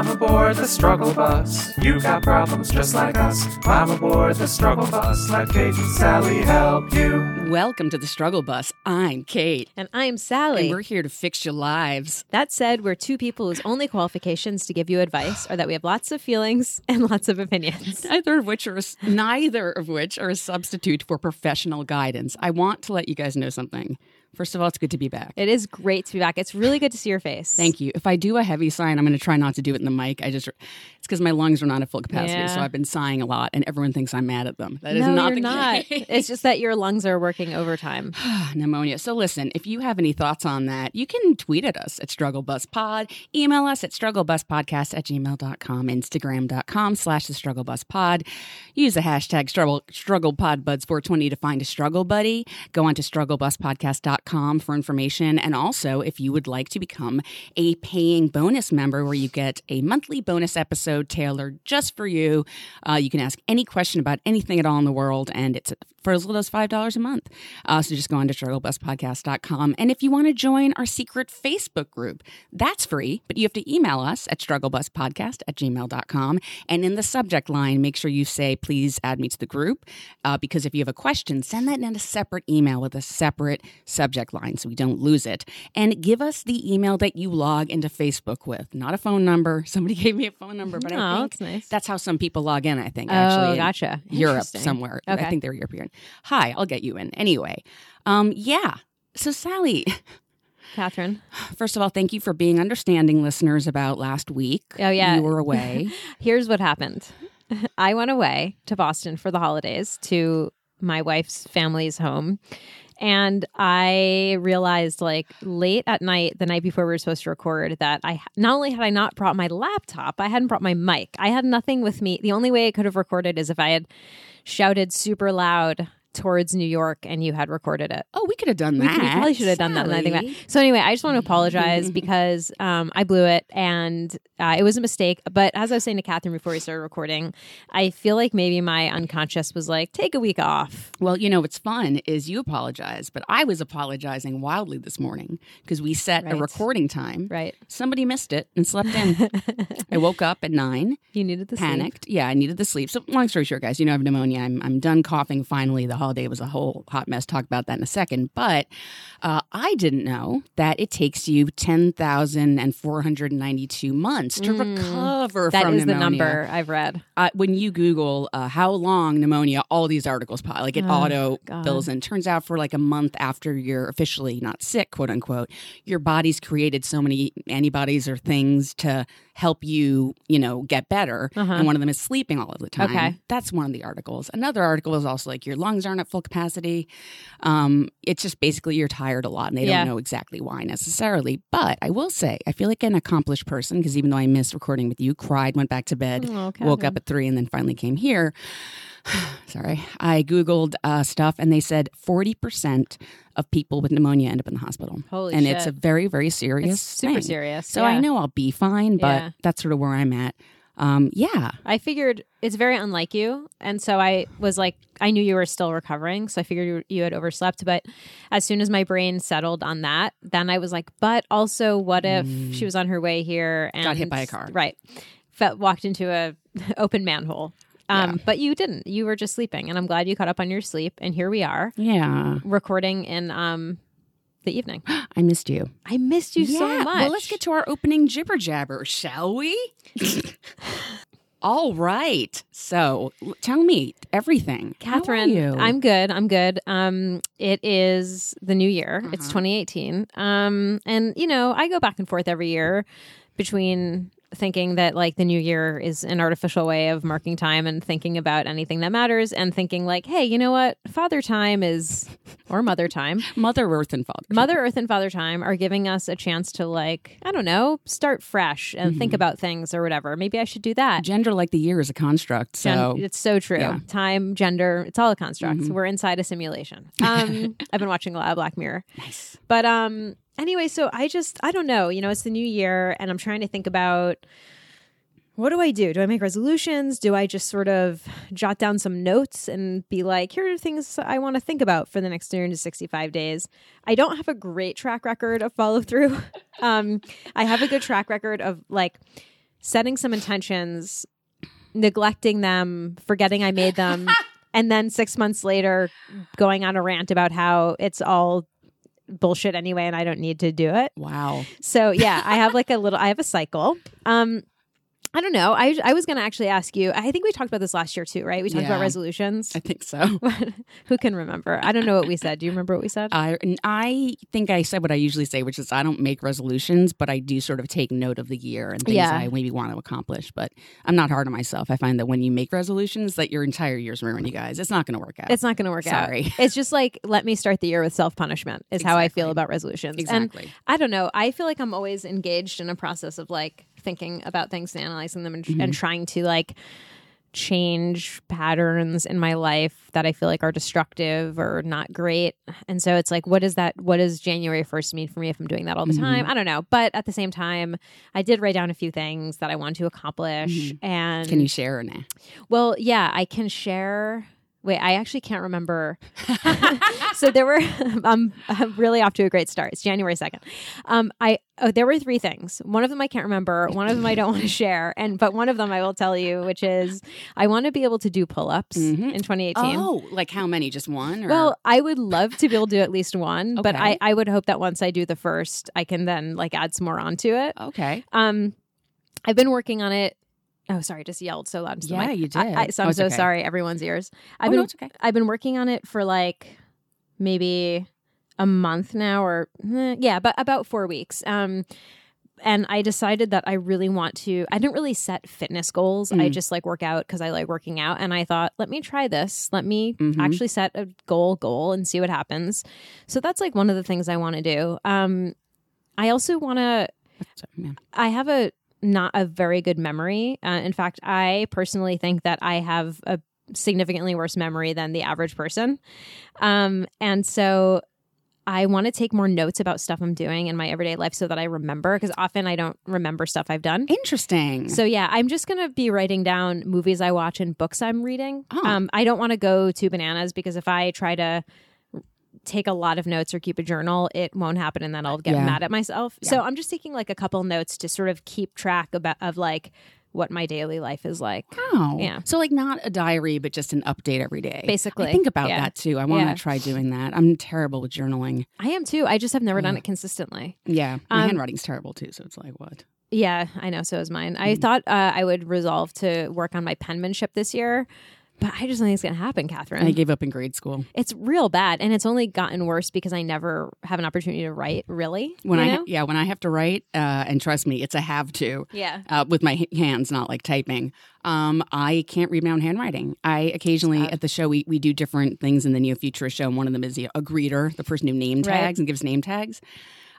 Climb aboard the struggle bus. You got problems just like us. Climb aboard the struggle bus. Let Kate and Sally help you. Welcome to the Struggle Bus. I'm Kate. And I'm Sally. And we're here to fix your lives. that said, we're two people whose only qualifications to give you advice are that we have lots of feelings and lots of opinions. Neither of which are neither of which are a substitute for professional guidance. I want to let you guys know something. First of all, it's good to be back. It is great to be back. It's really good to see your face. Thank you. If I do a heavy sigh, and I'm going to try not to do it in the mic. I just it's because my lungs are not at full capacity, Yeah. so I've been sighing a lot, and everyone thinks I'm mad at them. That is no, not you're the not. case. It's just that your lungs are working overtime. pneumonia. So listen, if you have any thoughts on that, you can tweet at us at StruggleBusPod, email us at StruggleBusPodcast at gmail.com, Instagram.com slash the StruggleBusPod. Use the hashtag struggle, StrugglePodBuds420 to find a struggle buddy. Go on to StruggleBusPodcast.com for information. And also, if you would like to become a paying bonus member where you get a monthly bonus episode tailored just for you, uh, you can ask any question about anything at all in the world, and it's for as little as $5 a month. Uh, so just go on to strugglebuspodcast.com. And if you want to join our secret Facebook group, that's free, but you have to email us at strugglebuspodcast at gmail.com. And in the subject line, make sure you say, please add me to the group. Uh, because if you have a question, send that in a separate email with a separate subject line so we don't lose it. And give us the email that you log into Facebook with, not a phone number. Somebody gave me a phone number, but I Oh, think that's nice. that's how some people log in, I think, Oh, actually. in gotcha. Europe somewhere. Okay. I think they're European. Hi, I'll get you in. Anyway, um, yeah. So, Sally, Catherine. first of all, thank you for being understanding listeners about last week. Oh, yeah. You were away. Here's what happened I went away to Boston for the holidays to my wife's family's home. And I realized, like, late at night, the night before we were supposed to record, that I not only had I not brought my laptop, I hadn't brought my mic. I had nothing with me. The only way I could have recorded is if I had shouted super loud towards New York and you had recorded it. oh, we could have done We, that. could- we probably should have done that. and I think that. So anyway, I just want to apologize because um, I blew it and uh, it was a mistake. But as I was saying to Catherine before we started recording, I feel like maybe my unconscious was like, take a week off. Well, you know what's fun is you apologize, but I was apologizing wildly this morning because we set a recording time. Right? Somebody missed it and slept in. I woke up at nine. You needed the sleep. panicked. Yeah, I needed the sleep. So long story short, guys, you know I have pneumonia. I'm I'm done coughing. Finally, the holiday was a whole hot mess. Talk about that in a second. But uh, I didn't know that it takes you ten thousand and four hundred ninety two months to recover Mm. That from is the number I've read. Uh, when you Google uh, how long pneumonia, all these articles pop, like it auto Oh, God. fills in. Turns out for like a month after you're officially not sick, quote unquote, your body's created so many antibodies or things to help you, you know, get better. And one of them is sleeping all of the time. Uh-huh. Okay. That's one of the articles. Another article is also like your lungs aren't at full capacity. Um, it's just basically you're tired a lot and they Yeah. don't know exactly why necessarily. But I will say, I feel like an accomplished person because even though I missed recording with you, cried, went back to bed, Oh, woke up at three, and then finally came here. Sorry. I Googled uh, stuff and they said 40% of people with pneumonia end up in the hospital. Holy and shit. it's a very, very serious It's super thing. serious. So I know I'll be fine, but Yeah. that's sort of where I'm at. Um, yeah. I figured it's very unlike you. And so I was like, I knew you were still recovering. So I figured you, you had overslept. But as soon as my brain settled on that, then I was like, but also, what if she was on her way here and Mm. Got hit by a car. Right. Walked into a open manhole. Um, But you didn't. You were just sleeping. And I'm glad you caught up on your sleep. And here we are Yeah. recording in um, the evening. I missed you. I missed you so much. Well, let's get to our opening jibber jabber, shall we? All right. So tell me everything. Catherine? I'm good. I'm good. Um, it is the new year. It's Uh-huh. 2018. Um, and you know, I go back and forth every year between thinking that like the new year is an artificial way of marking time and thinking about anything that matters and thinking like, hey, you know what? Father time is or mother time. Mother Earth and Father. Mother Earth and Father Time are giving us a chance to like, I don't know, start fresh and Mm-hmm. think about things or whatever. Maybe I should do that. Gender like the year is a construct. Gen- So it's so true. yeah. Time, gender, it's all a construct. Mhm. We're inside a simulation. Um, I've been watching a lot of Black Mirror. nice. But um, anyway, so I just, I don't know. You know, it's the new year and I'm trying to think about what do I do? Do I make resolutions? Do I just sort of jot down some notes and be like, here are things I want to think about for the next 365 days? I don't have a great track record of follow through. um, I have a good track record of like setting some intentions, neglecting them, forgetting I made them, and then six months later going on a rant about how it's all bullshit anyway and I don't need to do it. Wow. So yeah, I have like a little I have a cycle. Um I don't know. I I was going to actually ask you. I think we talked about this last year too, right? We talked Yeah. about resolutions. I think so. Who can remember? I don't know what we said. Do you remember what we said? I I think I said what I usually say, which is I don't make resolutions, but I do sort of take note of the year and things Yeah. I maybe want to accomplish. But I'm not hard on myself. I find that when you make resolutions, that your entire year's ruined, you guys. It's not going to work out. It's not going to work Sorry. out. Sorry. It's just like let me start the year with self punishment. Is how I feel about resolutions. And exactly. I don't know. I feel like I'm always engaged in a process of like thinking about things and analyzing them and, Mm-hmm. and trying to like change patterns in my life that I feel like are destructive or not great. And so it's like, what is that? What does January 1st mean for me if I'm doing that all the Mm-hmm. time? I don't know. But at the same time, I did write down a few things that I want to accomplish. And Can you share or nah? well, yeah, I can share. Wait, I actually can't remember. so there were. I'm, I'm really off to a great start. It's January second. Um, I oh, there were three things. One of them I can't remember. One of them I don't want to share. And but one of them I will tell you, which is I want to be able to do pull ups Mhm. in 2018. Oh, like how many? Just one? Or? Well, I would love to be able to do at least one, but I, I would hope that once I do the first, I can then like add some more onto it. okay. Um, I've been working on it. Oh, sorry, just yelled so loud. Yeah, mic. you I- did. I, so Oh, I'm it's so okay. sorry, everyone's ears. I've oh, been no, it's okay. I've been working on it for like maybe a month now, or eh, yeah, but about four weeks. Um, and I decided that I really want to. I didn't really set fitness goals. I Mm. just like work out because I like working out. And I thought, let me try this. Let me Mhm. actually set a goal, goal, and see what happens. So that's like one of the things I want to do. Um, I also want to. I have a not a very good memory. Uh, in fact, I personally think that I have a significantly worse memory than the average person. Um, and so I want to take more notes about stuff I'm doing in my everyday life so that I remember because often I don't remember stuff I've done. Interesting. So yeah, I'm just gonna be writing down movies I watch and books I'm reading. Oh. Um, I don't want to go to bananas because if I try to take a lot of notes or keep a journal, it won't happen, and then I'll get Yeah. mad at myself. So I'm just taking like a couple notes to sort of keep track about of like what my daily life is like. Oh, Yeah. So like not a diary, but just an update every day. Basically, I think about yeah. that too. I want to Yeah. try doing that. I'm terrible with journaling. I am too. I just have never done it consistently. Yeah, my Um, handwriting's terrible too. So it's like what? Yeah, I know. So is mine. I Mm-hmm. thought uh, I would resolve to work on my penmanship this year, but I just don't think it's going to happen, Catherine. I gave up in grade school. It's real bad, and it's only gotten worse because I never have an opportunity to write. Really, When I know? yeah, when I have to write, uh, and trust me, it's a have to. yeah, Uh, with my hands, not like typing. Um, I can't read my own handwriting. I occasionally at the show we, we do different things in the Neo Futurist show. And one of them is a greeter, the person who name Right. tags and gives name tags.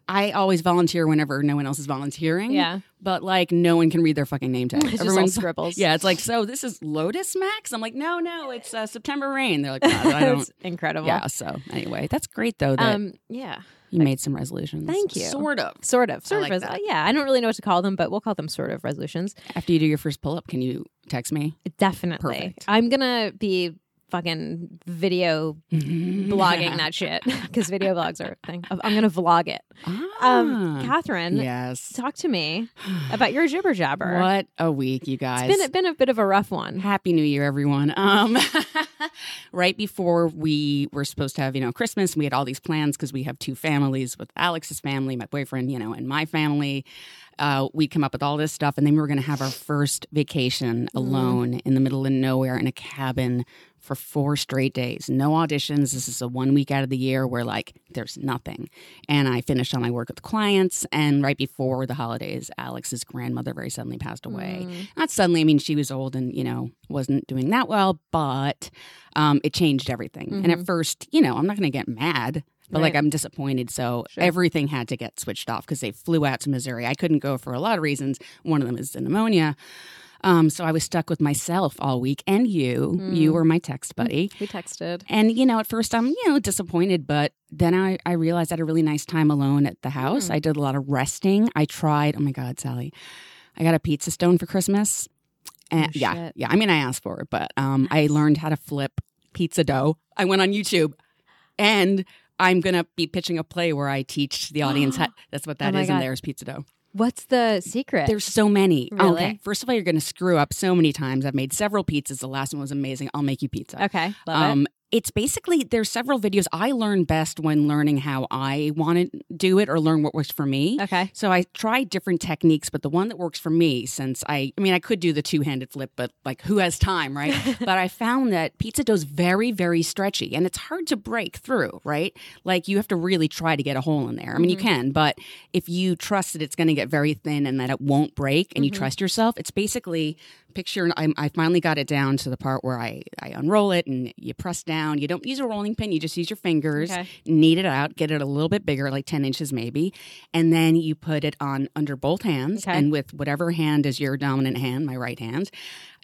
I always volunteer whenever no one else is volunteering. yeah. but like no one can read their fucking name tag. It's just all scribbles. yeah, it's like so. This is Lotus Max. I'm like, no, no, it's uh, September Rain. They're like, "God, I don't. It's incredible. yeah. So anyway, that's great though that Um. Yeah. you made some resolutions. Thank you. Sort of. Sort of. Sort like of. that. Yeah. I don't really know what to call them, but we'll call them sort of resolutions. After you do your first pull up, can you text me? Definitely. Perfect. I'm gonna be fucking video blogging that shit because video blogs are a thing. I'm gonna vlog it. Um, Ah, Catherine, yes. talk to me about your jibber jabber. What a week, you guys. It's been been a bit of a rough one. Happy New Year, everyone. Um, right before we were supposed to have, you know, Christmas, we had all these plans because we have two families with Alex's family, my boyfriend, you know, and my family. Uh, we'd come up with all this stuff, and then we were going to have our first vacation alone in the middle of nowhere in a cabin for four straight days. No auditions. This is a one week out of the year where like there's nothing. And I finished all my work with clients. And right before the holidays, Alex's grandmother very suddenly passed away. Not suddenly. I mean, she was old and you know wasn't doing that well, but um, it changed everything. And at first, you know, I'm not going to get mad. But like I'm disappointed, so Sure. everything had to get switched off because they flew out to Missouri. I couldn't go for a lot of reasons. One of them is the pneumonia. Um, so I was stuck with myself all week, and you. You were my text buddy. We texted. And you know, at first I'm you know disappointed, but then I I realized I had a really nice time alone at the house. I did a lot of resting. I tried. Oh my God, Sally, I got a pizza stone for Christmas. And Oh, yeah, shit. yeah. I mean, I asked for it, but um, I learned how to flip pizza dough. I went on YouTube, and I'm gonna be pitching a play where I teach the audience how. That's what oh that Oh is, and there's pizza dough. What's the secret? There's so many. Really? Okay. First of all, you're going to screw up so many times. I've made several pizzas. The last one was amazing. I'll make you pizza. okay, love um, it. It's basically there's several videos. I learn best when learning how I want to do it or learn what works for me. Okay. So I try different techniques, but the one that works for me, since I, I mean, I could do the two handed flip, but like who has time, right? but I found that pizza dough is very, very stretchy and it's hard to break through, right? Like you have to really try to get a hole in there. I mean, you mm-hmm. can, but if you trust that it's going to get very thin and that it won't break and you mm-hmm. trust yourself, it's basically picture I, I finally got it down to the part where I, I unroll it and you press down you don't use a rolling pin you just use your fingers Okay. knead it out get it a little bit bigger like 10 inches maybe and then you put it on under both hands Okay. and with whatever hand is your dominant hand my right hand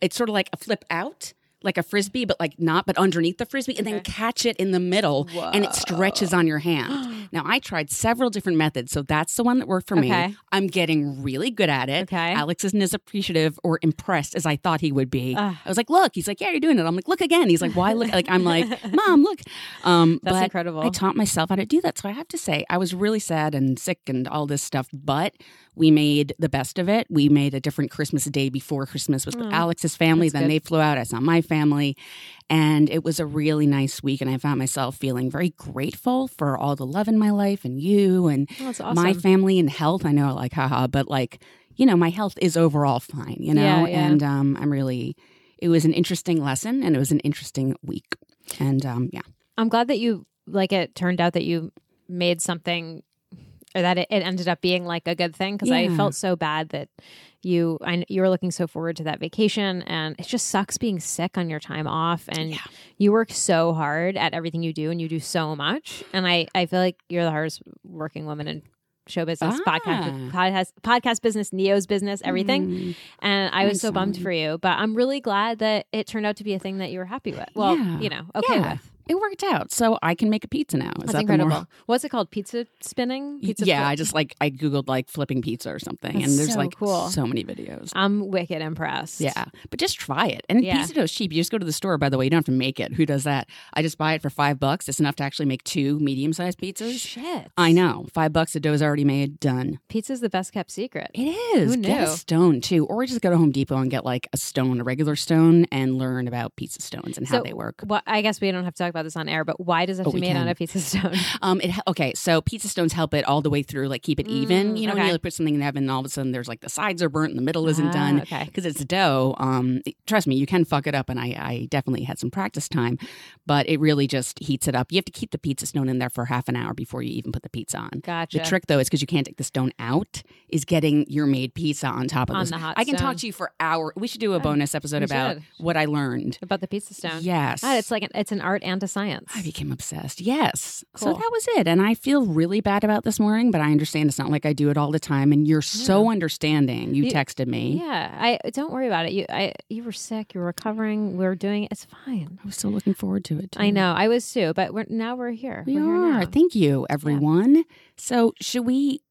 it's sort of like a flip out like a frisbee but like not but underneath the frisbee and then catch it in the middle and it stretches on your hand. Now i tried several different methods so that's the one that worked for Okay. me i'm getting really good at it. Okay. alex isn't as appreciative or impressed as i thought he would be. Ugh. i was like look he's like yeah you're doing it. I'm like look again. He's like why look? Like i'm like mom look. Um That's but incredible. i taught myself how to do that so i have to say i was really sad and sick and all this stuff but we made the best of it. We made a different christmas day before christmas was with alex's family That's then good. they flew out. I saw my family and it was a really nice week and i found myself feeling very grateful for all the love in my life and you and Oh, that's my family and health. I know like haha but like you know my health is overall fine you know? Yeah, yeah. and um i'm really it was an interesting lesson and it was an interesting week. And um yeah. I'm glad that you like it turned out that you made something or that it, it ended up being like a good thing because I felt so bad that you I, you were looking so forward to that vacation and it just sucks being sick on your time off and Yeah. you work so hard at everything you do and you do so much and I I feel like you're the hardest working woman in show business Ah. podcast podcast podcast business neo's business everything Mm. and I was so bummed for you but I'm really glad that it turned out to be a thing that you were happy with well Yeah. you know okay yeah, with it worked out so i can make a pizza now Is that's that incredible. What's it called? Pizza spinning? Pizza yeah flip? i just like i googled like flipping pizza or something That's and there's so like cool. so many videos I'm wicked impressed. Yeah, but just try it. And Yeah. pizza dough is cheap. You just go to the store. By the way, you don't have to make it. Who does that? I just buy it for five bucks. It's enough to actually make two medium-sized pizzas. Shit. I know, five bucks. The dough's already made. Done. Pizza's the best kept secret. It is. Who Get a stone too, or just go to Home Depot and get like a stone, a regular stone, and learn about pizza stones and how they work. Well, I guess we don't have to talk about this on air, but why does it have Oh, to be made on can. a pizza stone? Um, it okay. So pizza stones help it all the way through, like keep it even. Mm, You know, when you put something in the oven, and all of a sudden there's like the sides are burnt and the middle isn't Ah, done. okay. because it's dough. Um, trust me, you can fuck it up, and I, I definitely had some practice time, but it really just heats it up. You have to keep the pizza stone in there for half an hour before you even put the pizza on. Gotcha. The trick though is because you can't take the stone out, is getting your made pizza on top of On this. the hot I can stone. talk to you for hours. We should do a bonus episode we about should. what I learned. About the pizza stone. Yes, God, it's like an, it's an art and a science. I became obsessed. Yes. So that was it. And I feel really bad about this morning, but I understand it's not like I do it all the time. And you're so understanding. You You- texted me. yeah, I don't worry about it. You I you were sick, you were recovering, We are doing it. It's fine. I was so looking forward to it. Too. I know. I was too, but we're now we're here. We We're are. now. Thank you, everyone. So should we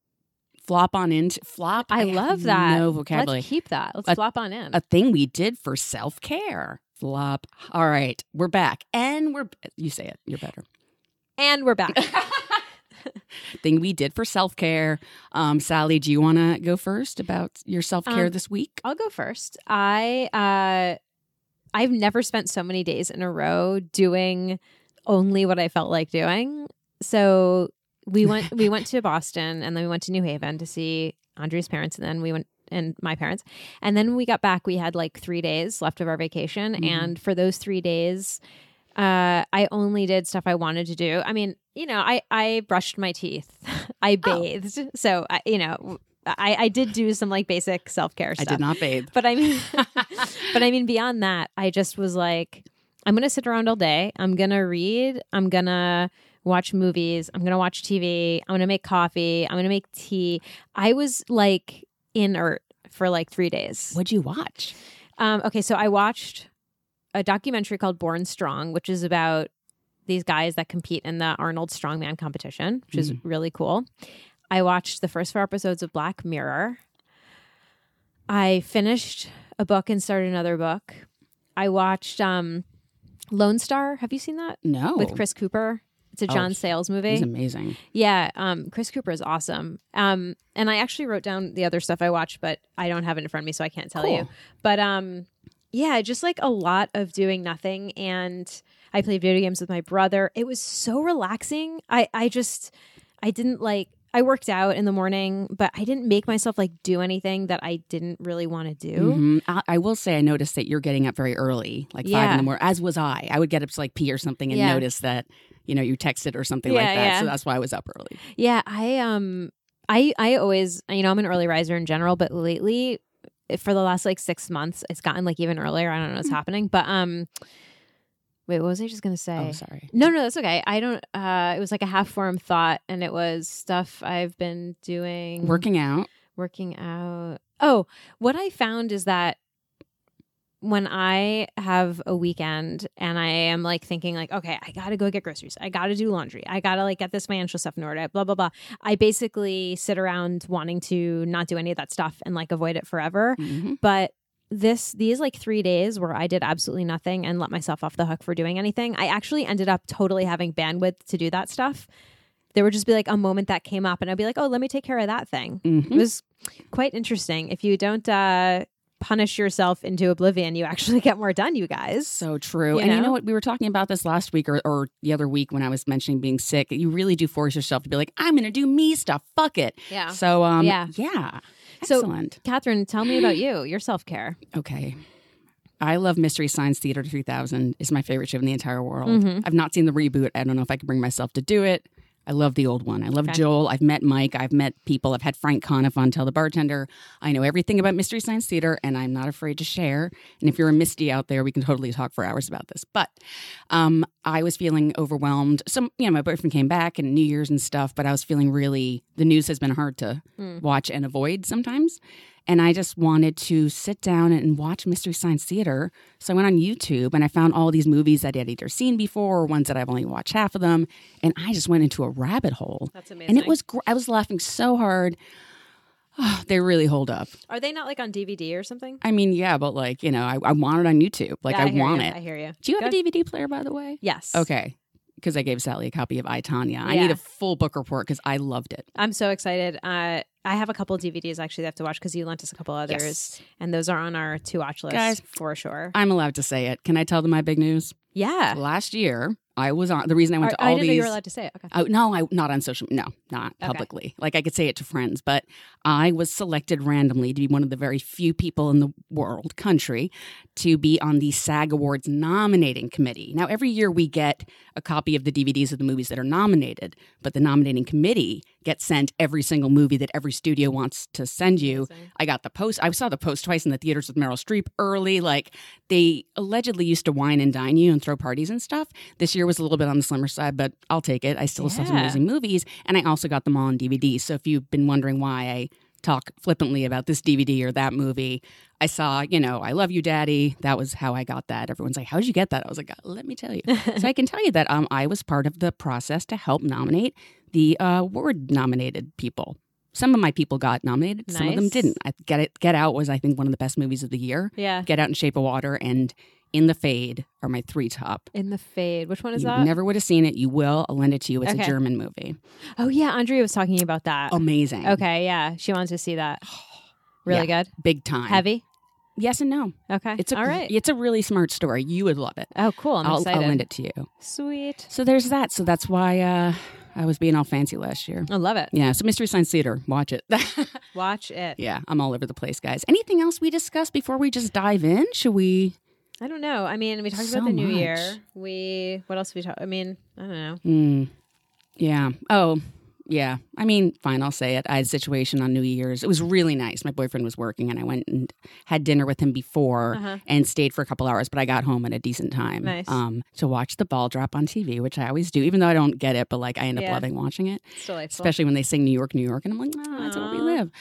flop on into flop? I have love that. No vocabulary. Let's keep that. Let's A- flop on in. a thing we did for self care. Flop. All right, we're back, and we're. You say it. You're better. and we're back. Thing we did for self care. Um, Sally, do you want to go first about your self care Um, this week? I'll go first. I uh I've never spent so many days in a row doing only what I felt like doing. So we went we went to Boston and then we went to New Haven to see Andre's parents and then we went and my parents. And then when we got back we had like 3 days left of our vacation Mhm. and for those 3 days uh, I only did stuff I wanted to do. I mean, you know, I, I brushed my teeth, I Oh. bathed, so I, you know, I, I did do some like basic self care stuff. I did not bathe. But I mean, but I mean, beyond that, I just was like, I'm gonna sit around all day. I'm gonna read. I'm gonna watch movies. I'm gonna watch TV. I'm gonna make coffee. I'm gonna make tea. I was like inert for like three days. What'd you watch? Um, okay, so I watched a documentary called Born Strong, which is about these guys that compete in the Arnold Strongman competition, which is really cool. I watched the first four episodes of Black Mirror. I finished a book and started another book. I watched um, Lone Star. Have you seen that No. with Chris Cooper? It's a Oh, John Sayles movie. He's amazing. Yeah, um, Chris Cooper is awesome. Um, and I actually wrote down the other stuff I watched, but I don't have it in front of me, so I can't tell you. But um, yeah, just like a lot of doing nothing, and I played video games with my brother. It was so relaxing. I I just I didn't like. I worked out in the morning, but I didn't make myself like do anything that I didn't really want to do. Mhm. I, I will say, I noticed that you're getting up very early, like five in the morning, as was I. I would get up to like pee or something and Yeah. notice that, you know, you texted or something Yeah, like that. yeah. So that's why I was up early. Yeah, I um I I always you know I'm an early riser in general, but lately for the last like 6 months it's gotten like even earlier. I don't know what's happening, but um wait, what was I just going to say? Oh, sorry. No, no, that's okay. I don't uh it was like a half form thought and it was stuff I've been doing Working out. working out. Oh, what I found is that when I have a weekend and I am like thinking like, okay, I gotta go get groceries. I gotta do laundry. I gotta like get this financial stuff in order. Blah blah blah. I basically sit around wanting to not do any of that stuff and like avoid it forever. hmm But this these like three days where I did absolutely nothing and let myself off the hook for doing anything, I actually ended up totally having bandwidth to do that stuff. There would just be like a moment that came up and I'd be like, oh, let me take care of that thing. hmm It was quite interesting. If you don't uh, punish yourself into oblivion, you actually get more done, you guys. So true. You and you know? know what? We were talking about this last week or, or the other week when I was mentioning being sick. You really do force yourself to be like, I'm going to do me stuff. Fuck it. Yeah. So, um, Yeah. yeah. So- Excellent. Catherine, tell me about you, your self care. okay. I love Mystery Science Theater 3000. It's my favorite show in the entire world. Mhm. I've not seen the reboot. I don't know if I can bring myself to do it. I love the old one. I love Okay. Joel. I've met Mike. I've met people. I've had Frank Conniff on Tell the Bartender. I know everything about Mystery Science Theater, and I'm not afraid to share. And if you're a Misty out there, we can totally talk for hours about this. But um, I was feeling overwhelmed. Some, you know, my boyfriend came back and New Year's and stuff, but I was feeling really. The news has been hard to Mm. watch and avoid sometimes. And I just wanted to sit down and watch Mystery Science Theater. So I went on YouTube and I found all these movies that I'd either seen before or ones that I've only watched half of them. And I just went into a rabbit hole. That's amazing. And it was, gr- I was laughing so hard. Oh, they really hold up. Are they not like on DVD or something? I mean, yeah, but like, you know, I, I want it on YouTube. Like, Yeah, I, hear want you. it. I hear you. Do you have Good. a DVD player, by the way? Yes. Okay. Because I gave Sally a copy of I, Tanya. I Yeah. need a full book report because I loved it. I'm so excited. Uh, I have a couple of DVDs actually that I have to watch because you lent us a couple others, Yes. and those are on our to watch list Guys. for sure. I'm allowed to say it. Can I tell them my big news? Yeah. Last year, I was on the reason I went to I all didn't these. know you were allowed to say it. Okay. Oh no, I not on social. No, not Okay. publicly. Like I could say it to friends, but I was selected randomly to be one of the very few people in the world, country, to be on the SAG Awards nominating committee. Now, every year we get a copy of the DVDs of the movies that are nominated, but the nominating committee gets sent every single movie that every studio wants to send you. I got the post. I saw the post twice in the theaters with Meryl Streep early. Like they allegedly used to wine and dine you and throw parties and stuff. This year was a little bit on the slimmer side, but I'll take it. I still saw some amazing movies, and I also got them all on DVD. So if you've been wondering why I talk flippantly about this DVD or that movie, I saw, you know, I love you, Daddy. That was how I got that. Everyone's like, "How'd you get that?" I was like, "Let me tell you." so I can tell you that um, I was part of the process to help nominate the uh, award nominated people. Some of my people got nominated, some of them didn't. I, Get It, Get Out was, I think, one of the best movies of the year. Yeah. Get Out and Shape of Water and In the Fade are my three top. In the fade. Which one is You that? never would have seen it. You will. I'll lend it to you. It's Okay. a German movie. oh yeah, Andrea was talking about that. Amazing. Okay, yeah, she wanted to see that. Really good. Big time. Heavy. Yes and no. Okay. It's a all right. It's a really smart story. You would love it. Oh, cool. I'm I'll, excited. I'll lend it to you. Sweet. So there's that. So that's why uh, I was being all fancy last year. I love it. Yeah. So Mystery Science Theater, watch it. Watch it. yeah, I'm all over the place, guys. Anything else we discuss before we just dive in? Should we? I don't know. I mean, we talked So about the new much. year. We what else we talk? I mean, I don't know. Hmm. yeah. Oh, yeah. I mean, fine. I'll say it. I had a situation on New Year's. It was really nice. My boyfriend was working, and I went and had dinner with him before Uh-huh. and stayed for a couple hours. But I got home at a decent time. Nice. Um, to watch the ball drop on TV, which I always do, even though I don't get it. But like, I end up Yeah. loving watching it. It's especially when they sing New York, New York, and I'm like, oh, that's where we live.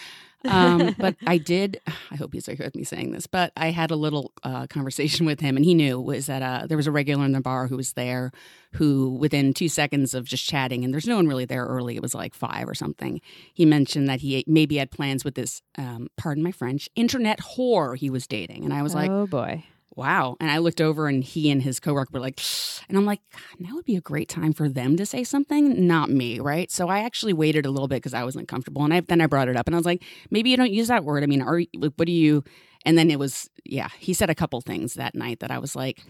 Um, but I did. I hope he's okay with me saying this, but I had a little uh, conversation with him, and he knew was that uh, there was a regular in the bar who was there, who within two seconds of just chatting, and there's no one really there early. It was like five or something. He mentioned that he maybe had plans with this, um, pardon my French, internet whore he was dating, and I was like, oh boy. Wow. And I looked over and he and his coworker were like, and I'm like, now would be a great time for them to say something, not me, right? So I actually waited a little bit because I wasn't comfortable. And I, then I brought it up and I was like, maybe you don't use that word. I mean, are what do you, and then it was, yeah, he said a couple things that night that I was like,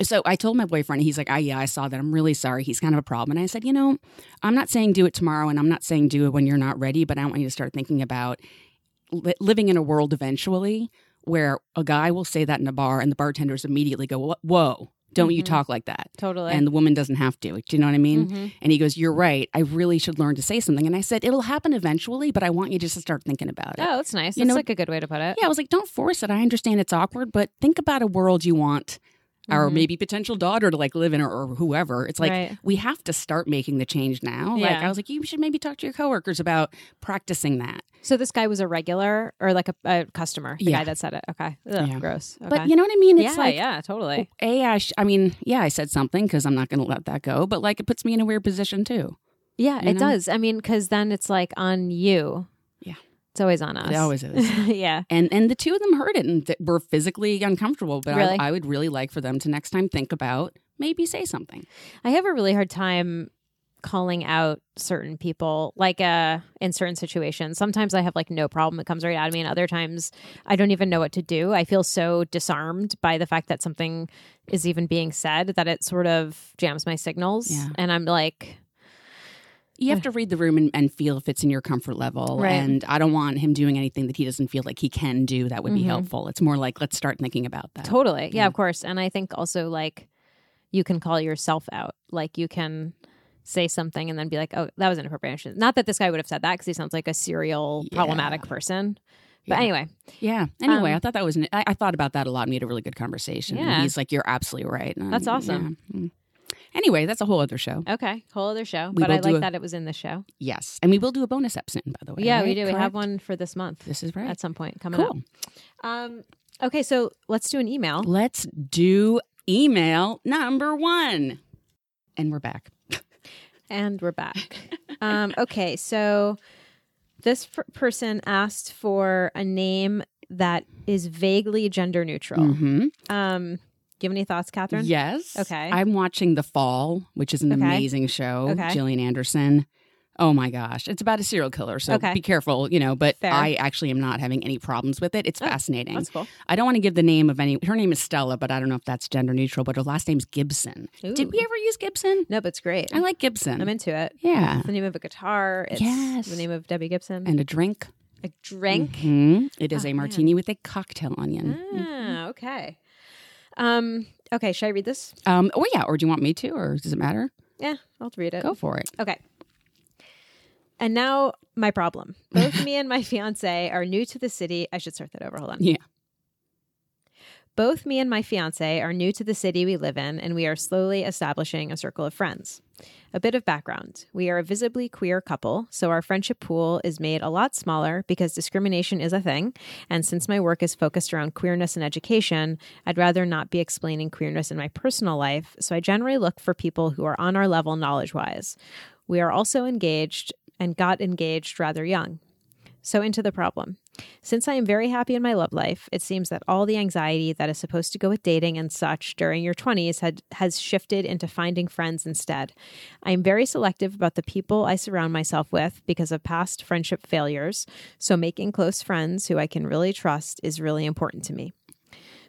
so I told my boyfriend, he's like, "I yeah, I saw that. I'm really sorry. He's kind of a problem." And I said, "You know, I'm not saying do it tomorrow, and I'm not saying do it when you're not ready, but I want you to start thinking about li- living in a world eventually where a guy will say that in a bar, and the bartenders immediately go, "Whoa." Don't you Mhm. talk like that? Totally. And the woman doesn't have to. Do you know what I mean? Mhm. And he goes, You're right. I really should learn to say something. And I said, It'll happen eventually, but I want you just to start thinking about it. Oh, that's nice. You That's know- like a good way to put it. Yeah, I was like, don't force it. I understand it's awkward, but think about a world you want our Mhm. maybe potential daughter to like live in or, or whoever. It's like Right. we have to start making the change now. Like I was like, you should maybe talk to your coworkers about practicing that. So this guy was a regular or like a, a customer, the Yeah. guy that said it. Okay. Ugh, Yeah. Gross. Okay. But you know what I mean? It's yeah, like yeah, totally. a I, sh- I mean, yeah, I said something because I'm not going to let that go, but like it puts me in a weird position too. Yeah, you it know? does. I mean, because then it's like on you. It's always on us. It always is. yeah. and and the two of them heard it and th- were physically uncomfortable. But Really? I, I would really like for them to next time think about maybe say something. I have a really hard time calling out certain people like uh in certain situations sometimes i have like no problem it comes right out of me and other times i don't even know what to do i feel so disarmed by the fact that something is even being said that it sort of jams my signals Yeah. and i'm like You have to read the room and, and feel if it's in your comfort level. Right. And I don't want him doing anything that he doesn't feel like he can do that would be Mhm. helpful. It's more like let's start thinking about that. Totally. Yeah, Yeah. of course. And I think also like you can call yourself out. Like you can say something and then be like, oh, that was inappropriate. Shouldn't- that this guy would have said that because he sounds like a serial problematic person. But Yeah. anyway, Yeah. Anyway, Um, I thought that was. An, I, I thought about that a lot. and We had a really good conversation. And Yeah. he's like, "You're absolutely right." And That's awesome. yeah. Anyway, that's a whole other show. okay, whole other show. We but I like a- that it was in the show. Yes, and we will do a bonus episode. By the way. yeah, we right? do. We have one for this month This is right. at some point coming cool. up. Um, okay, so let's do an email. Let's do email number one, and we're back. And we're back. um, okay, so this per- person asked for a name that is vaguely gender neutral. hmm Um, do you have any thoughts, Catherine? Yes. Okay. I'm watching The Fall, which is an Okay. amazing show. Okay. Gillian Anderson. Oh my gosh. It's about a serial killer. So Okay. be careful, you know, but Fair. I actually am not having any problems with it. It's Oh, fascinating. That's cool. I don't want to give the name of any. Her name is Stella, but I don't know if that's gender neutral, but her last name's Gibson. Did we ever use Gibson? No, but it's great. I like Gibson. I'm into it. yeah. It's the name of a guitar. It's Yes. the name of Debbie Gibson. And a drink. a drink. Mhm. It is Oh, a man. martini with a cocktail onion. Ah, okay. Um, okay, should I read this? Um, oh, yeah. Or do you want me to, or does it matter? Yeah, I'll read it. Go for it. Okay. And now my problem. Both me and my fiance are new to the city. I should start that over. Hold on. Yeah. Both me and my fiance are new to the city we live in, and we are slowly establishing a circle of friends. A bit of background we are a visibly queer couple, so our friendship pool is made a lot smaller because discrimination is a thing. And since my work is focused around queerness and education, I'd rather not be explaining queerness in my personal life, so I generally look for people who are on our level knowledge wise. We are also engaged and got engaged rather young. So, into the problem. Since I am very happy in my love life, it seems that all the anxiety that is supposed to go with dating and such during your 20s had, has shifted into finding friends instead. I am very selective about the people I surround myself with because of past friendship failures, so making close friends who I can really trust is really important to me.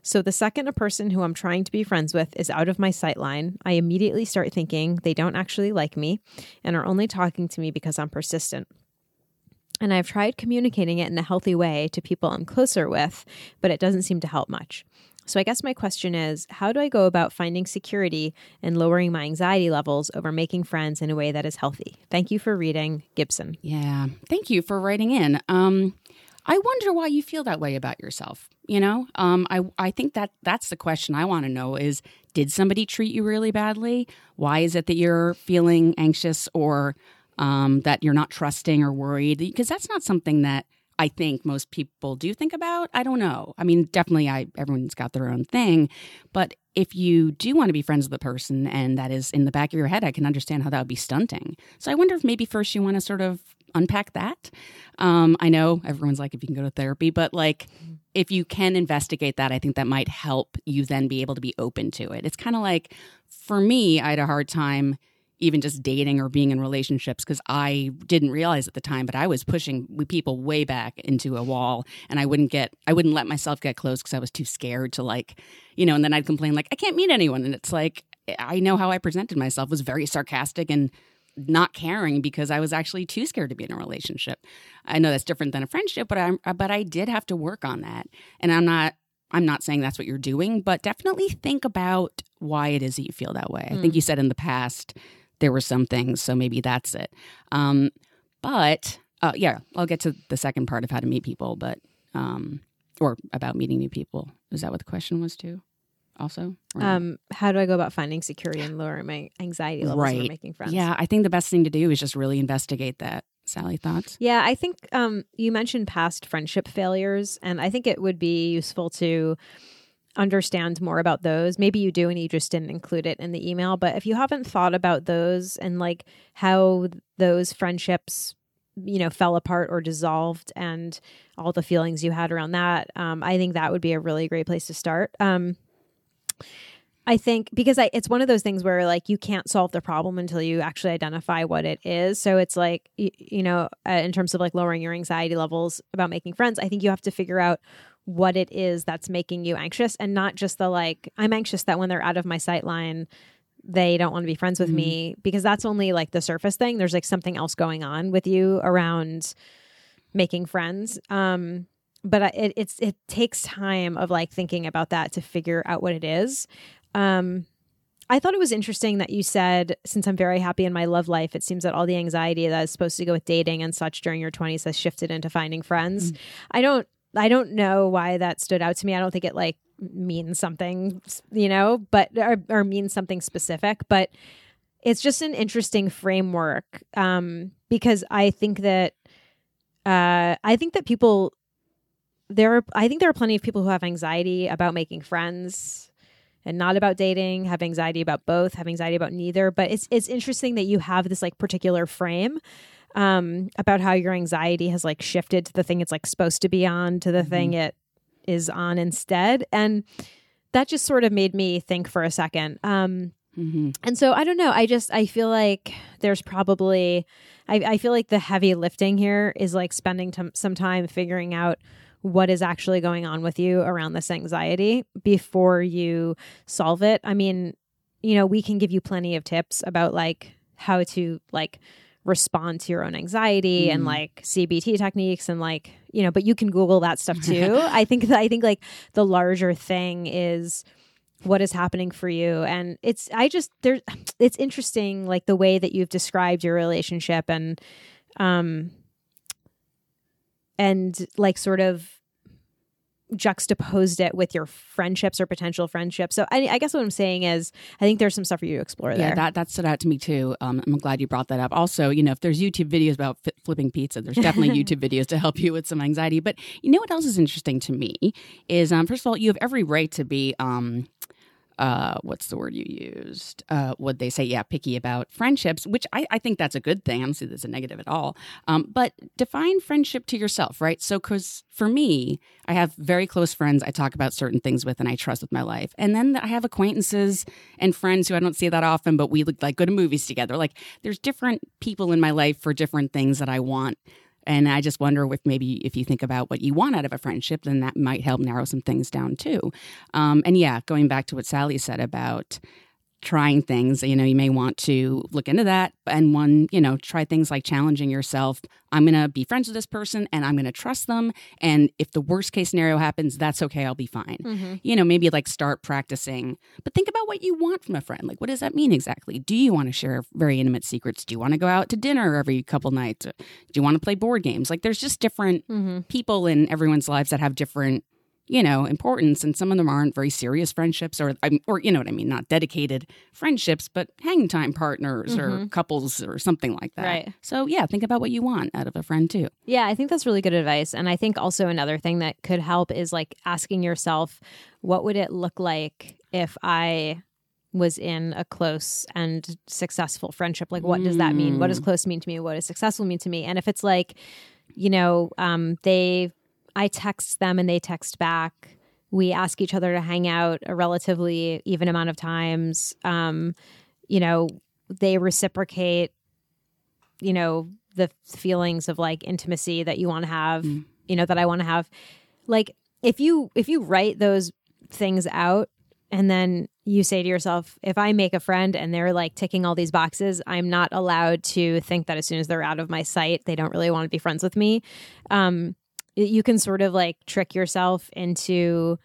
So, the second a person who I'm trying to be friends with is out of my sight line, I immediately start thinking they don't actually like me and are only talking to me because I'm persistent. And I've tried communicating it in a healthy way to people I'm closer with, but it doesn't seem to help much. So, I guess my question is how do I go about finding security and lowering my anxiety levels over making friends in a way that is healthy? Thank you for reading, Gibson. Yeah. Thank you for writing in. Um, I wonder why you feel that way about yourself. You know, um, I I think that that's the question I want to know is did somebody treat you really badly? Why is it that you're feeling anxious or um, that you're not trusting or worried? Because that's not something that I think most people do think about. I don't know. I mean, definitely, I everyone's got their own thing, but if you do want to be friends with the person and that is in the back of your head, I can understand how that would be stunting. So I wonder if maybe first you want to sort of unpack that. Um, I know everyone's like, if you can go to therapy, but like, if you can investigate that, I think that might help you then be able to be open to it. It's kind of like, for me, I had a hard time even just dating or being in relationships because I didn't realize at the time, but I was pushing people way back into a wall and I wouldn't get, I wouldn't let myself get close because I was too scared to like, you know, and then I'd complain like, I can't meet anyone. And it's like, I know how I presented myself was very sarcastic and not caring because I was actually too scared to be in a relationship. I know that's different than a friendship, but I but I did have to work on that. And I'm not I'm not saying that's what you're doing, but definitely think about why it is that you feel that way. Mm. I think you said in the past there were some things, so maybe that's it. Um, but uh, yeah, I'll get to the second part of how to meet people, but um, or about meeting new people. Is that what the question was too? Also, um, how do I go about finding security and lowering my anxiety levels right. making friends? Yeah, I think the best thing to do is just really investigate that. Sally, thoughts? Yeah, I think um, you mentioned past friendship failures, and I think it would be useful to understand more about those. Maybe you do and you just didn't include it in the email, but if you haven't thought about those and like how those friendships you know fell apart or dissolved and all the feelings you had around that um, i think that would be a really great place to start um, I think because I, it's one of those things where like you can't solve the problem until you actually identify what it is. So it's like you, you know, uh, in terms of like lowering your anxiety levels about making friends, I think you have to figure out what it is that's making you anxious and not just the like i'm anxious that when they're out of my sight line they don't want to be friends with mm-hmm. me because that's only like the surface thing there's like something else going on with you around making friends um but it it's it takes time of like thinking about that to figure out what it is um I thought it was interesting that you said, since I'm very happy in my love life, it seems that all the anxiety that is supposed to go with dating and such during your 20s has shifted into finding friends. Mm. I don't I don't know why that stood out to me. I don't think it like means something, you know, but or, or means something specific, but it's just an interesting framework um, because I think that uh, I think that people there are I think there are plenty of people who have anxiety about making friends and not about dating, have anxiety about both, have anxiety about neither. But it's it's interesting that you have this like particular frame um, about how your anxiety has like shifted to the thing it's like supposed to be on to the mm-hmm. thing it is on instead. And that just sort of made me think for a second. Um, mm-hmm. And so I don't know. I just I feel like there's probably I, I feel like the heavy lifting here is like spending t- some time figuring out what is actually going on with you around this anxiety before you solve it. I mean, you know, we can give you plenty of tips about like how to like respond to your own anxiety mm. and like CBT techniques and like you know but you can google that stuff too i think that i think like the larger thing is what is happening for you and it's i just there's it's interesting like the way that you've described your relationship and um and like sort of juxtaposed it with your friendships or potential friendships. So I, I, guess what I'm saying is, I think there's some stuff for you to explore there. Yeah, that, that stood out to me too. Um, I'm glad you brought that up. Also, you know, if there's YouTube videos about f- flipping pizza, there's definitely YouTube videos to help you with some anxiety. But you know what else is interesting to me is, um, first of all, you have every right to be. Um, uh, what's the word you used? Uh, they say? Yeah, picky about friendships, which I, I think that's a good thing. I don't see this as a negative at all. Um, but define friendship to yourself, right? So, because for me, I have very close friends I talk about certain things with and I trust with my life. And then I have acquaintances and friends who I don't see that often, but we like go to movies together. Like, there's different people in my life for different things that I want and I just wonder if maybe if you think about what you want out of a friendship, then that might help narrow some things down too. Um, and yeah, going back to what Sally said about trying things. You know you may want to look into that and one you know try things like challenging yourself. I'm going to be friends with this person and i'm going to trust them. And if the worst case scenario happens that's okay. I'll be fine. Mm-hmm. you know maybe like start practicing. But think about what you want from a friend. Like what does that mean exactly? Do you want to share very intimate secrets? Do you want to go out to dinner every couple nights? Do you want to play board games? Like there's just different mm-hmm. people in everyone's lives that have different you know, importance. And some of them aren't very serious friendships or, or you know what I mean, not dedicated friendships, but hang time partners mm-hmm. or couples or something like that. Right. So, yeah, think about what you want out of a friend too. Yeah, I think that's really good advice. And I think also another thing that could help is like asking yourself, what would it look like if I was in a close and successful friendship. Like, what does that mean? What does Mm. close mean to me? What does successful mean to me? And if it's like, you know, um, they, I text them and they text back. We ask each other to hang out a relatively even amount of times. Um, you know, they reciprocate, you know, the feelings of like intimacy that you want to have, Mm. you know, that I want to have. Like, if you if you write those things out and then you say to yourself if i make a friend and they're like ticking all these boxes i'm not allowed to think that as soon as they're out of my sight they don't really want to be friends with me um you can sort of like trick yourself into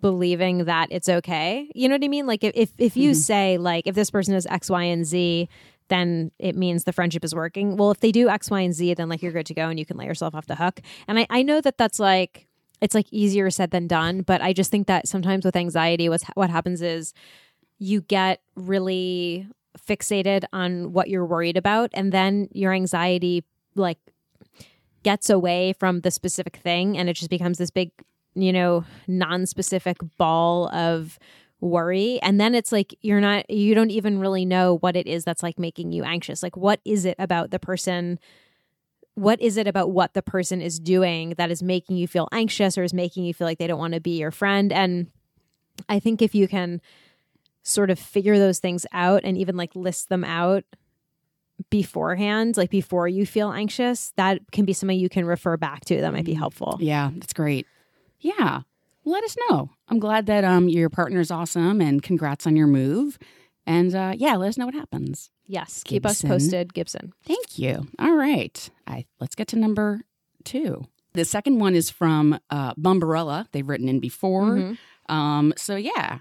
believing that it's okay. You know what i mean? Like if if, if you Mhm. say like if this person is x y and z then it means the friendship is working. Well if they do x y and z then like you're good to go and you can let yourself off the hook. And i, I know that that's like it's like easier said than done but i just think that sometimes with anxiety what's what happens is you get really fixated on what you're worried about and then your anxiety like gets away from the specific thing and it just becomes this big you know non-specific ball of worry. And then it's like you're not you don't even really know what it is that's like making you anxious. Like what is it about the person what is it about what the person is doing that is making you feel anxious or is making you feel like they don't want to be your friend? And i think if you can sort of figure those things out and even like list them out beforehand like before you feel anxious that can be something you can refer back to that might be helpful Yeah, that's great. Yeah. Let us know. I'm glad that um your partner's awesome and congrats on your move. And uh yeah, let us know what happens. yes keep us posted gibson Thank you. All right. I let's get to number 2. The second one is from uh Bumbarella. They've written in before. Mhm. Um so yeah.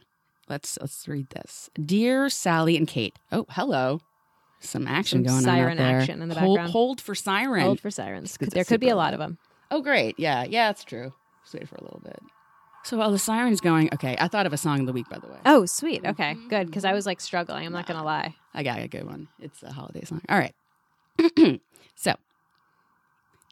Let's let's read this. Dear Sally and Kate. Oh, hello. Some action Some going siren on there. action in the hold, background. hold for siren. hold for sirens there could be a lot of them Oh, great. Yeah, yeah, that's true. Just wait for a little bit. So while the siren's going, okay, I thought of a song of the week, by the way. oh sweet mm-hmm. okay good because i was like struggling i'm not gonna lie I got a good one. It's a holiday song. All right. so,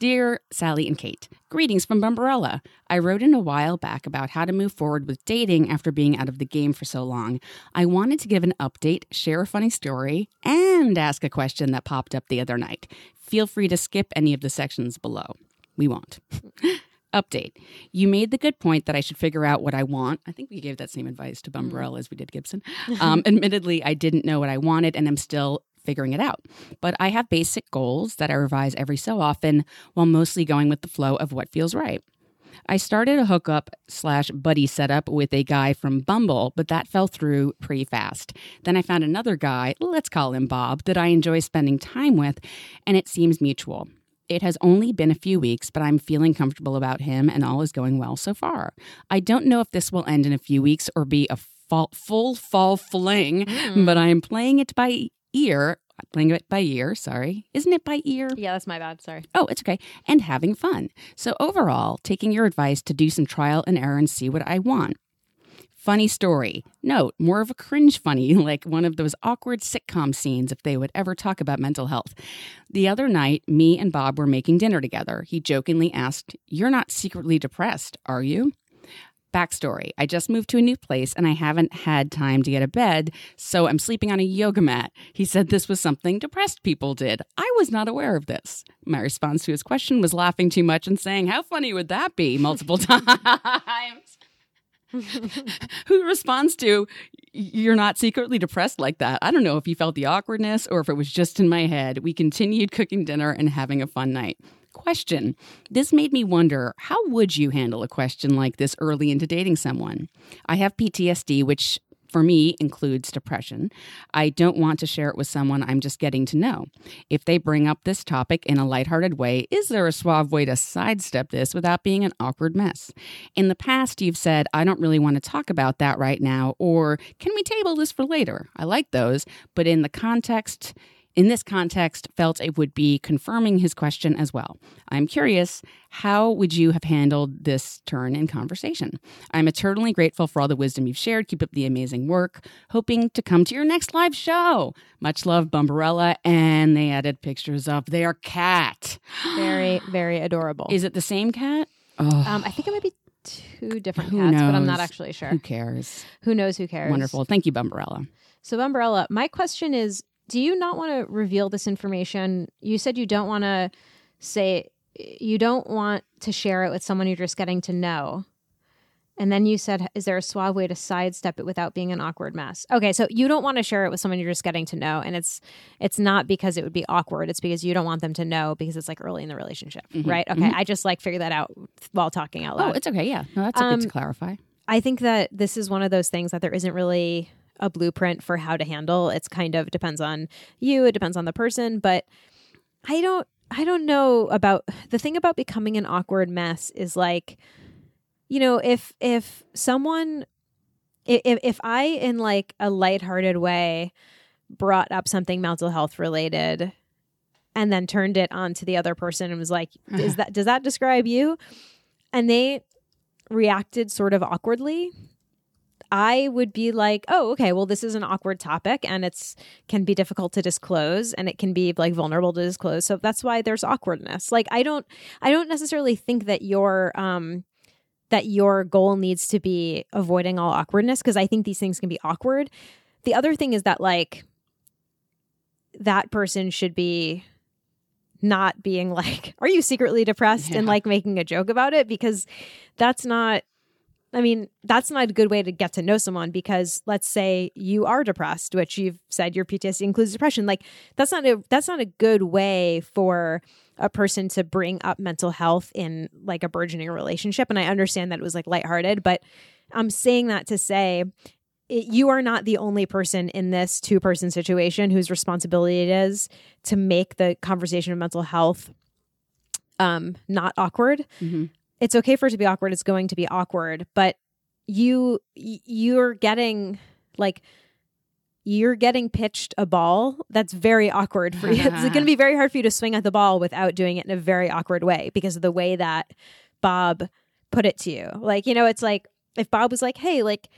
dear Sally and Kate, greetings from Bumbarella. I wrote in a while back about how to move forward with dating after being out of the game for so long. I wanted to give an update, share a funny story, and ask a question that popped up the other night. Feel free to skip any of the sections below. We won't. Update. You made the good point that I should figure out what I want. I think we gave that same advice to Bumbarella as we did Gibson. Um, admittedly, I didn't know what I wanted and I'm still figuring it out. But I have basic goals that I revise every so often while mostly going with the flow of what feels right. I started a hookup slash buddy setup with a guy from Bumble, but that fell through pretty fast. Then I found another guy, let's call him Bob, that I enjoy spending time with, and it seems mutual. It has only been a few weeks, but I'm feeling comfortable about him and all is going well so far. I don't know if this will end in a few weeks or be a fall, full fall fling, hmm. but I am playing it by ear. Playing it by ear, sorry. Isn't it by ear? yeah that's my bad sorry Oh, it's okay. And having fun. So, overall, taking your advice to do some trial and error and see what I want. Funny story. Note, more of a cringe funny, like one of those awkward sitcom scenes if they would ever talk about mental health. The other night, me and Bob were making dinner together. He jokingly asked, You're not secretly depressed, are you? Backstory I just moved to a new place and I haven't had time to get a bed, so I'm sleeping on a yoga mat. He said this was something depressed people did. I was not aware of this. My response to his question was laughing too much and saying, How funny would that be? multiple times. Who responds to, You're not secretly depressed like that? I don't know if he felt the awkwardness or if it was just in my head. We continued cooking dinner and having a fun night. Question. This made me wonder how would you handle a question like this early into dating someone? I have PTSD, which for me includes depression. I don't want to share it with someone I'm just getting to know. If they bring up this topic in a lighthearted way, is there a suave way to sidestep this without being an awkward mess? In the past, you've said, I don't really want to talk about that right now, or can we table this for later? I like those, but in the context, in this context, felt it would be confirming his question as well. I'm curious, how would you have handled this turn in conversation? I'm eternally grateful for all the wisdom you've shared. Keep up the amazing work. Hoping to come to your next live show. Much love, Bumbarella. And they added pictures of their cat. very very adorable Is it the same cat? Oh, um i think it might be two different Who cats, but I'm not actually sure. Who cares? Who knows? Who cares? Wonderful. Thank you, Bumbarella. So, Umbrella, my question is do you not want to reveal this information? You said you don't want to say, you don't want to share it with someone you're just getting to know. And then you said, is there a suave way to sidestep it without being an awkward mess? Okay, so you don't want to share it with someone you're just getting to know, and it's it's not because it would be awkward. It's because you don't want them to know because it's like early in the relationship, right? Okay, I just like figured that out while talking out loud. Oh, it's okay. Yeah. No, that's a good to Um, clarify. I think that this is one of those things that there isn't really a blueprint for how to handle. It's kind of depends on you, it depends on the person, but I don't I don't know about the thing about becoming an awkward mess is like you know, if if someone if if I in like a lighthearted way brought up something mental health related and then turned it on to the other person and was like, is mm-hmm. that does that describe you? And they reacted sort of awkwardly, I would be like, "Oh, okay. Well, this is an awkward topic, and it's can be difficult to disclose, and it can be like vulnerable to disclose. So that's why there's awkwardness. Like, I don't, I don't necessarily think that your, um, that your goal needs to be avoiding all awkwardness because I think these things can be awkward. The other thing is that like that person should be not being like, "Are you secretly depressed?" and like making a joke about it because that's not I mean, that's not a good way to get to know someone because let's say you are depressed, which you've said your PTSD includes depression. Like that's not a that's not a good way for a person to bring up mental health in like a burgeoning relationship. And I understand that it was like lighthearted, but I'm saying that to say it, you are not the only person in this two person situation whose responsibility it is to make the conversation of mental health um not awkward Mhm. It's okay for it to be awkward it's going to be awkward but you you're getting like you're getting pitched a ball that's very awkward for you. It's going to be very hard for you to swing at the ball without doing it in a very awkward way because of the way that Bob put it to you. Like, you know, it's like if Bob was like, "Hey, like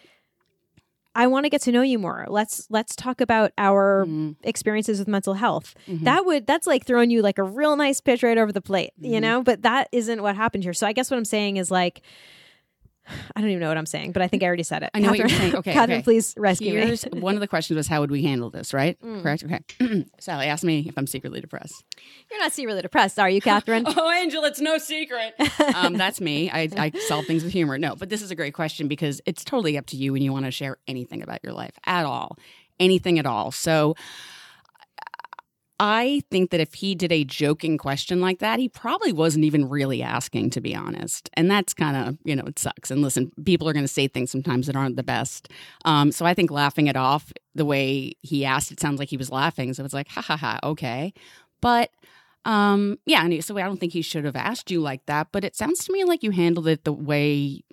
I want to get to know you more. Let's let's talk about our Mhm. experiences with mental health." Mhm. That would that's like throwing you like a real nice pitch right over the plate, you Mhm. know? But that isn't what happened here. So I guess what I'm saying is like I don't even know what I'm saying, but I think I already said it. I know what you're Catherine- saying. Okay, Catherine, okay. please rescue Here's me. one of the questions was how would we handle this, right? Mm. Correct. Okay. Sally asked me if I'm secretly depressed. You're not secretly depressed, are you, Catherine? Oh, Angel, it's no secret. um, that's me. I, I solve things with humor. No, but this is a great question because it's totally up to you when you want to share anything about your life at all, anything at all. So I think that if he did a joking question like that, he probably wasn't even really asking, to be honest. And that's kind of, you know, it sucks. And listen, people are going to say things sometimes that aren't the best. Um, so I think laughing it off the way he asked, it sounds like he was laughing. So it's like, ha ha ha, okay. But um, yeah, and so I don't think he should have asked you like that, but it sounds to me like you handled it the way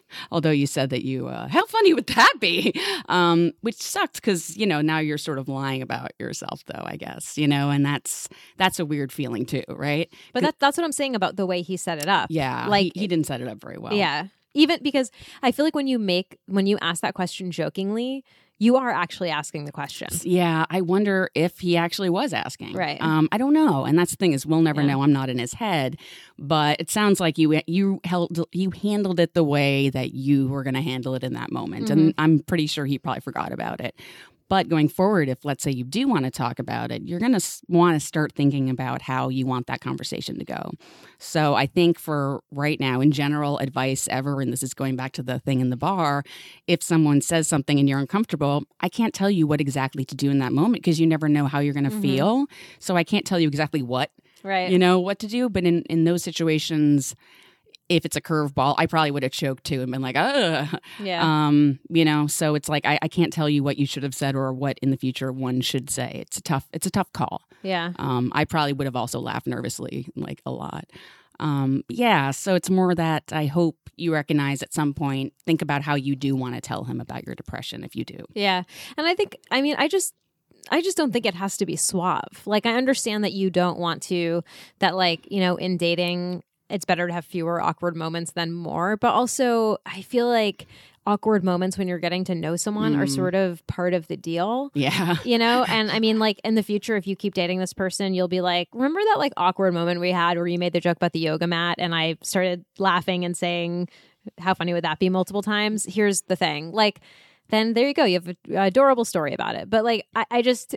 although you said that you uh, how funny would that be? Um, which sucks cuz you know, now you're sort of lying about yourself though, I guess, you know, and that's that's a weird feeling too, right? But that, that's what I'm saying about the way he set it up. Yeah. Like- he, he didn't set it up very well. Yeah. Even because I feel like when you make when you ask that question jokingly, you are actually asking the question. Yeah, I wonder if he actually was asking. Right. Um, I don't know, and that's the thing is we'll never Yeah. know. I'm not in his head, but it sounds like you you held you handled it the way that you were going to handle it in that moment, and Mm-hmm. I'm pretty sure he probably forgot about it. But going forward, if let's say you do want to talk about it, you're going to want to start thinking about how you want that conversation to go. So I think for right now, in general, advice ever, and this is going back to the thing in the bar, if someone says something and you're uncomfortable, I can't tell you what exactly to do in that moment because you never know how you're going to Mhm. feel. So I can't tell you exactly what, Right. you know, what to do. But in, in those situations, if it's a curveball, I probably would have choked too and been like, ugh. yeah. Um, you know, so it's like I, I can't tell you what you should have said or what in the future one should say. It's a tough it's a tough call. yeah. Um, I probably would have also laughed nervously, like a lot. Um, yeah, so it's more that I hope you recognize at some point, think about how you do want to tell him about your depression if you do. Yeah. And I think I mean I just I just don't think it has to be suave. Like I understand that you don't want to that like, you know, in dating it's better to have fewer awkward moments than more, but also I feel like awkward moments when you're getting to know someone are Mm. sort of part of the deal. Yeah. You know, and I mean, like in the future, if you keep dating this person, you'll be like, remember that like awkward moment we had where you made the joke about the yoga mat and I started laughing and saying, how funny would that be multiple times? Here's the thing. Like, then there you go. You have an adorable story about it. But like, I, I just,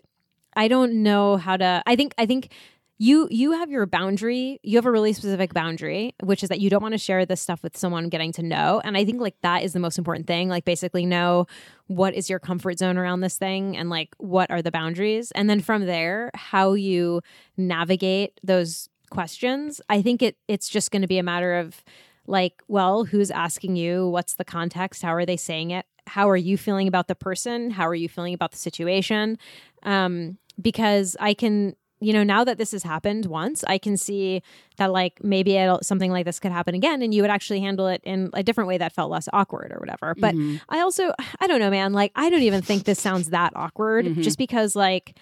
I don't know how to, I think, I think you you have your boundary. You have a really specific boundary which is that you don't want to share this stuff with someone getting to know. And i think like that is the most important thing like basically know what is your comfort zone around this thing and like what are the boundaries. And then from there how you navigate those questions. I think it it's just going to be a matter of like well who's asking you what's the context? How are they saying it? How are you feeling about the person? How are you feeling about the situation? Um because i can you know now that this has happened once i can see that like maybe it'll, something like this could happen again and you would actually handle it in a different way that felt less awkward or whatever. But Mhm. i also i don't know man like i don't even think this sounds that awkward Mhm. just because like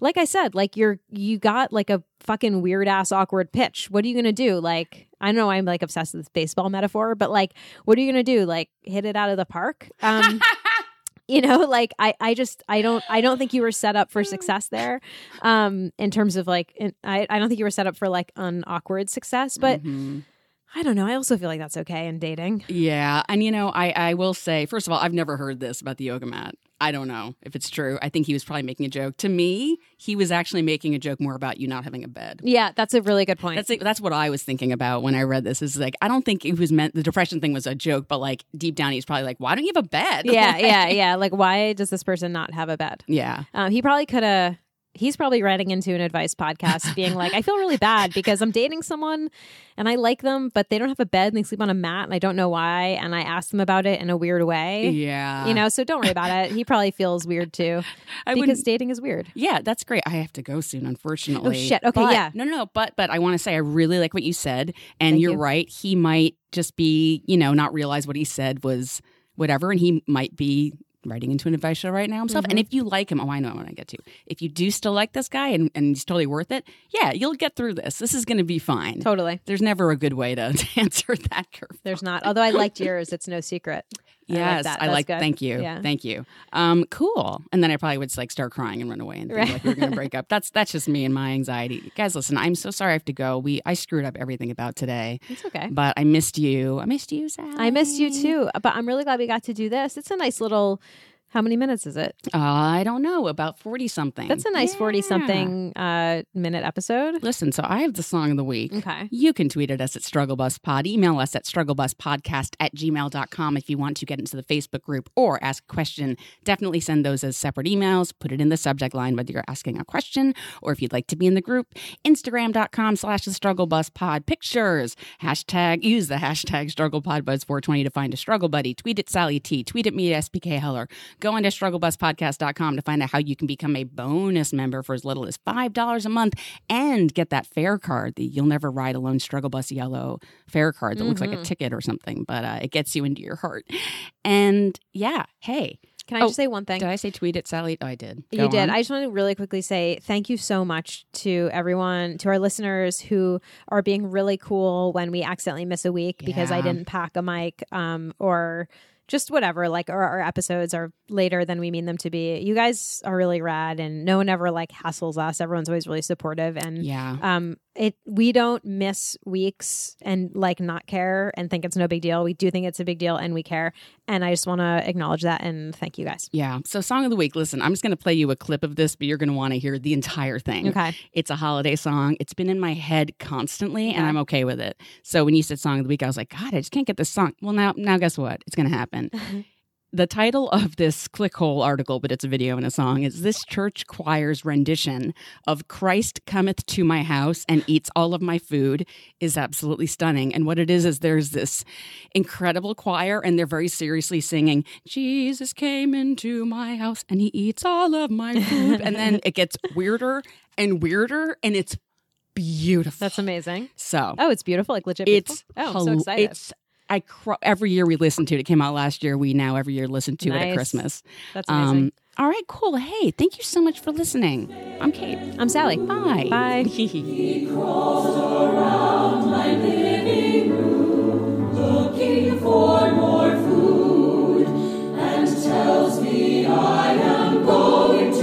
like i said like you're you got like a fucking weird ass awkward pitch. What are you gonna do? Like i don't know i'm like obsessed with this baseball metaphor but like what are you gonna do? Like hit it out of the park? Um you know like i i just i don't i don't think you were set up for success there um in terms of like in, i i don't think you were set up for like an awkward success but Mhm. i don't know i also feel like that's okay in dating Yeah, and you know, I I will say, first of all, I've never heard this about the yoga mat. I don't know if it's true. I think he was probably making a joke. To me, he was actually making a joke more about you not having a bed. yeah that's a really good point That's that's what I was thinking about when I read this. Is like I don't think it was meant. The depression thing was a joke, but like deep down, he's probably like, "Why don't you have a bed?" yeah Like- yeah yeah like why does this person not have a bed yeah. um, he probably could have he's probably writing into an advice podcast being like i feel really bad because i'm dating someone and i like them but they don't have a bed and they sleep on a mat and i don't know why and i asked them about it in a weird way Yeah, you know so don't worry about it he probably feels weird too I because dating is weird Yeah, that's great. I have to go soon, unfortunately. Oh, shit. Okay, But- yeah. No, no, no. But but I want to say I really like what you said, and Thank you're you. right. He might just be, you know, not realize what he said was whatever, and he might be writing into an advice show right now himself. Mm-hmm. And if you like him, oh, I know what I get to. If you do still like this guy and, and he's totally worth it, yeah, you'll get through this. This is going to be fine. totally There's never a good way to answer that curve. there's not although i liked yours it's no secret I like Yes. I like. Thank you, Yeah. thank you. Um, cool. And then I probably would like start crying and run away and think Right. like we were going to break up. That's that's just me and my anxiety. Guys, listen, I'm so sorry I have to go. We I screwed up everything about today, it's okay but I missed you. I missed you, Sally. i missed you too but i'm really glad we got to do this it's a nice little how many minutes is it Uh, I don't know about forty something. that's a nice Yeah. 40 something uh minute episode Listen, so I have the song of the week. okay You can tweet at us at StruggleBusPod. Email us at StruggleBusPodcast at gmail.com if you want to get into the Facebook group or ask a question. Definitely send those as separate emails. Put it in the subject line whether you're asking a question or if you'd like to be in the group. Instagram.com slash the StruggleBusPod. Pictures. Hashtag, use the hashtag StrugglePodBuzz420 to find a struggle buddy. Tweet at Sally T. Tweet at me at SPK Heller. Go on to StruggleBusPodcast.com to find out how you can become a bonus member for as little as $5 a month and get that fare card, the You'll Never Ride Alone Struggle Bus Yellow fare card that looks like a ticket or something, but uh, it gets you into your heart. And yeah, hey, can i Oh, just say one thing did I say tweet at Sally? Oh, I did. You did. on. I just want to really quickly say thank you so much to everyone, to our listeners who are being really cool when we accidentally miss a week because I didn't pack a mic um, or just whatever. Like our, our episodes are later than we mean them to be. You guys are really rad, and no one ever like hassles us. Everyone's always really supportive, and yeah. um, it we don't miss weeks and like not care and think it's no big deal. We do think it's a big deal, and we care. And I just want to acknowledge that and thank you guys. Yeah. So, song of the week. Listen, I'm just going to play you a clip of this, but you're going to want to hear the entire thing. Okay. It's a holiday song. It's been in my head constantly, and I'm okay with it. So when you said song of the week, I was like, God, I just can't get this song. Well, now, now, guess what? It's going to happen. Mm-hmm. the title of this clickhole article, but it's a video and a song, is this church choir's rendition of "Christ cometh to my house and eats all of my food" is absolutely stunning. And what it is is there's this incredible choir, and they're very seriously singing, "Jesus came into my house and he eats all of my food," and then it gets weirder and weirder, and it's beautiful. That's amazing. so Oh, it's beautiful, like legit. it's beautiful? oh, I'm so excited. It's I cr- every year we listen to it. It came out last year. We now every year listen to nice. it at Christmas. That's amazing. Um, all right, cool. Hey, thank you so much for listening. I'm Kate. I'm Sally. Bye. Bye. he crawls around my living room looking for more food and tells me I am going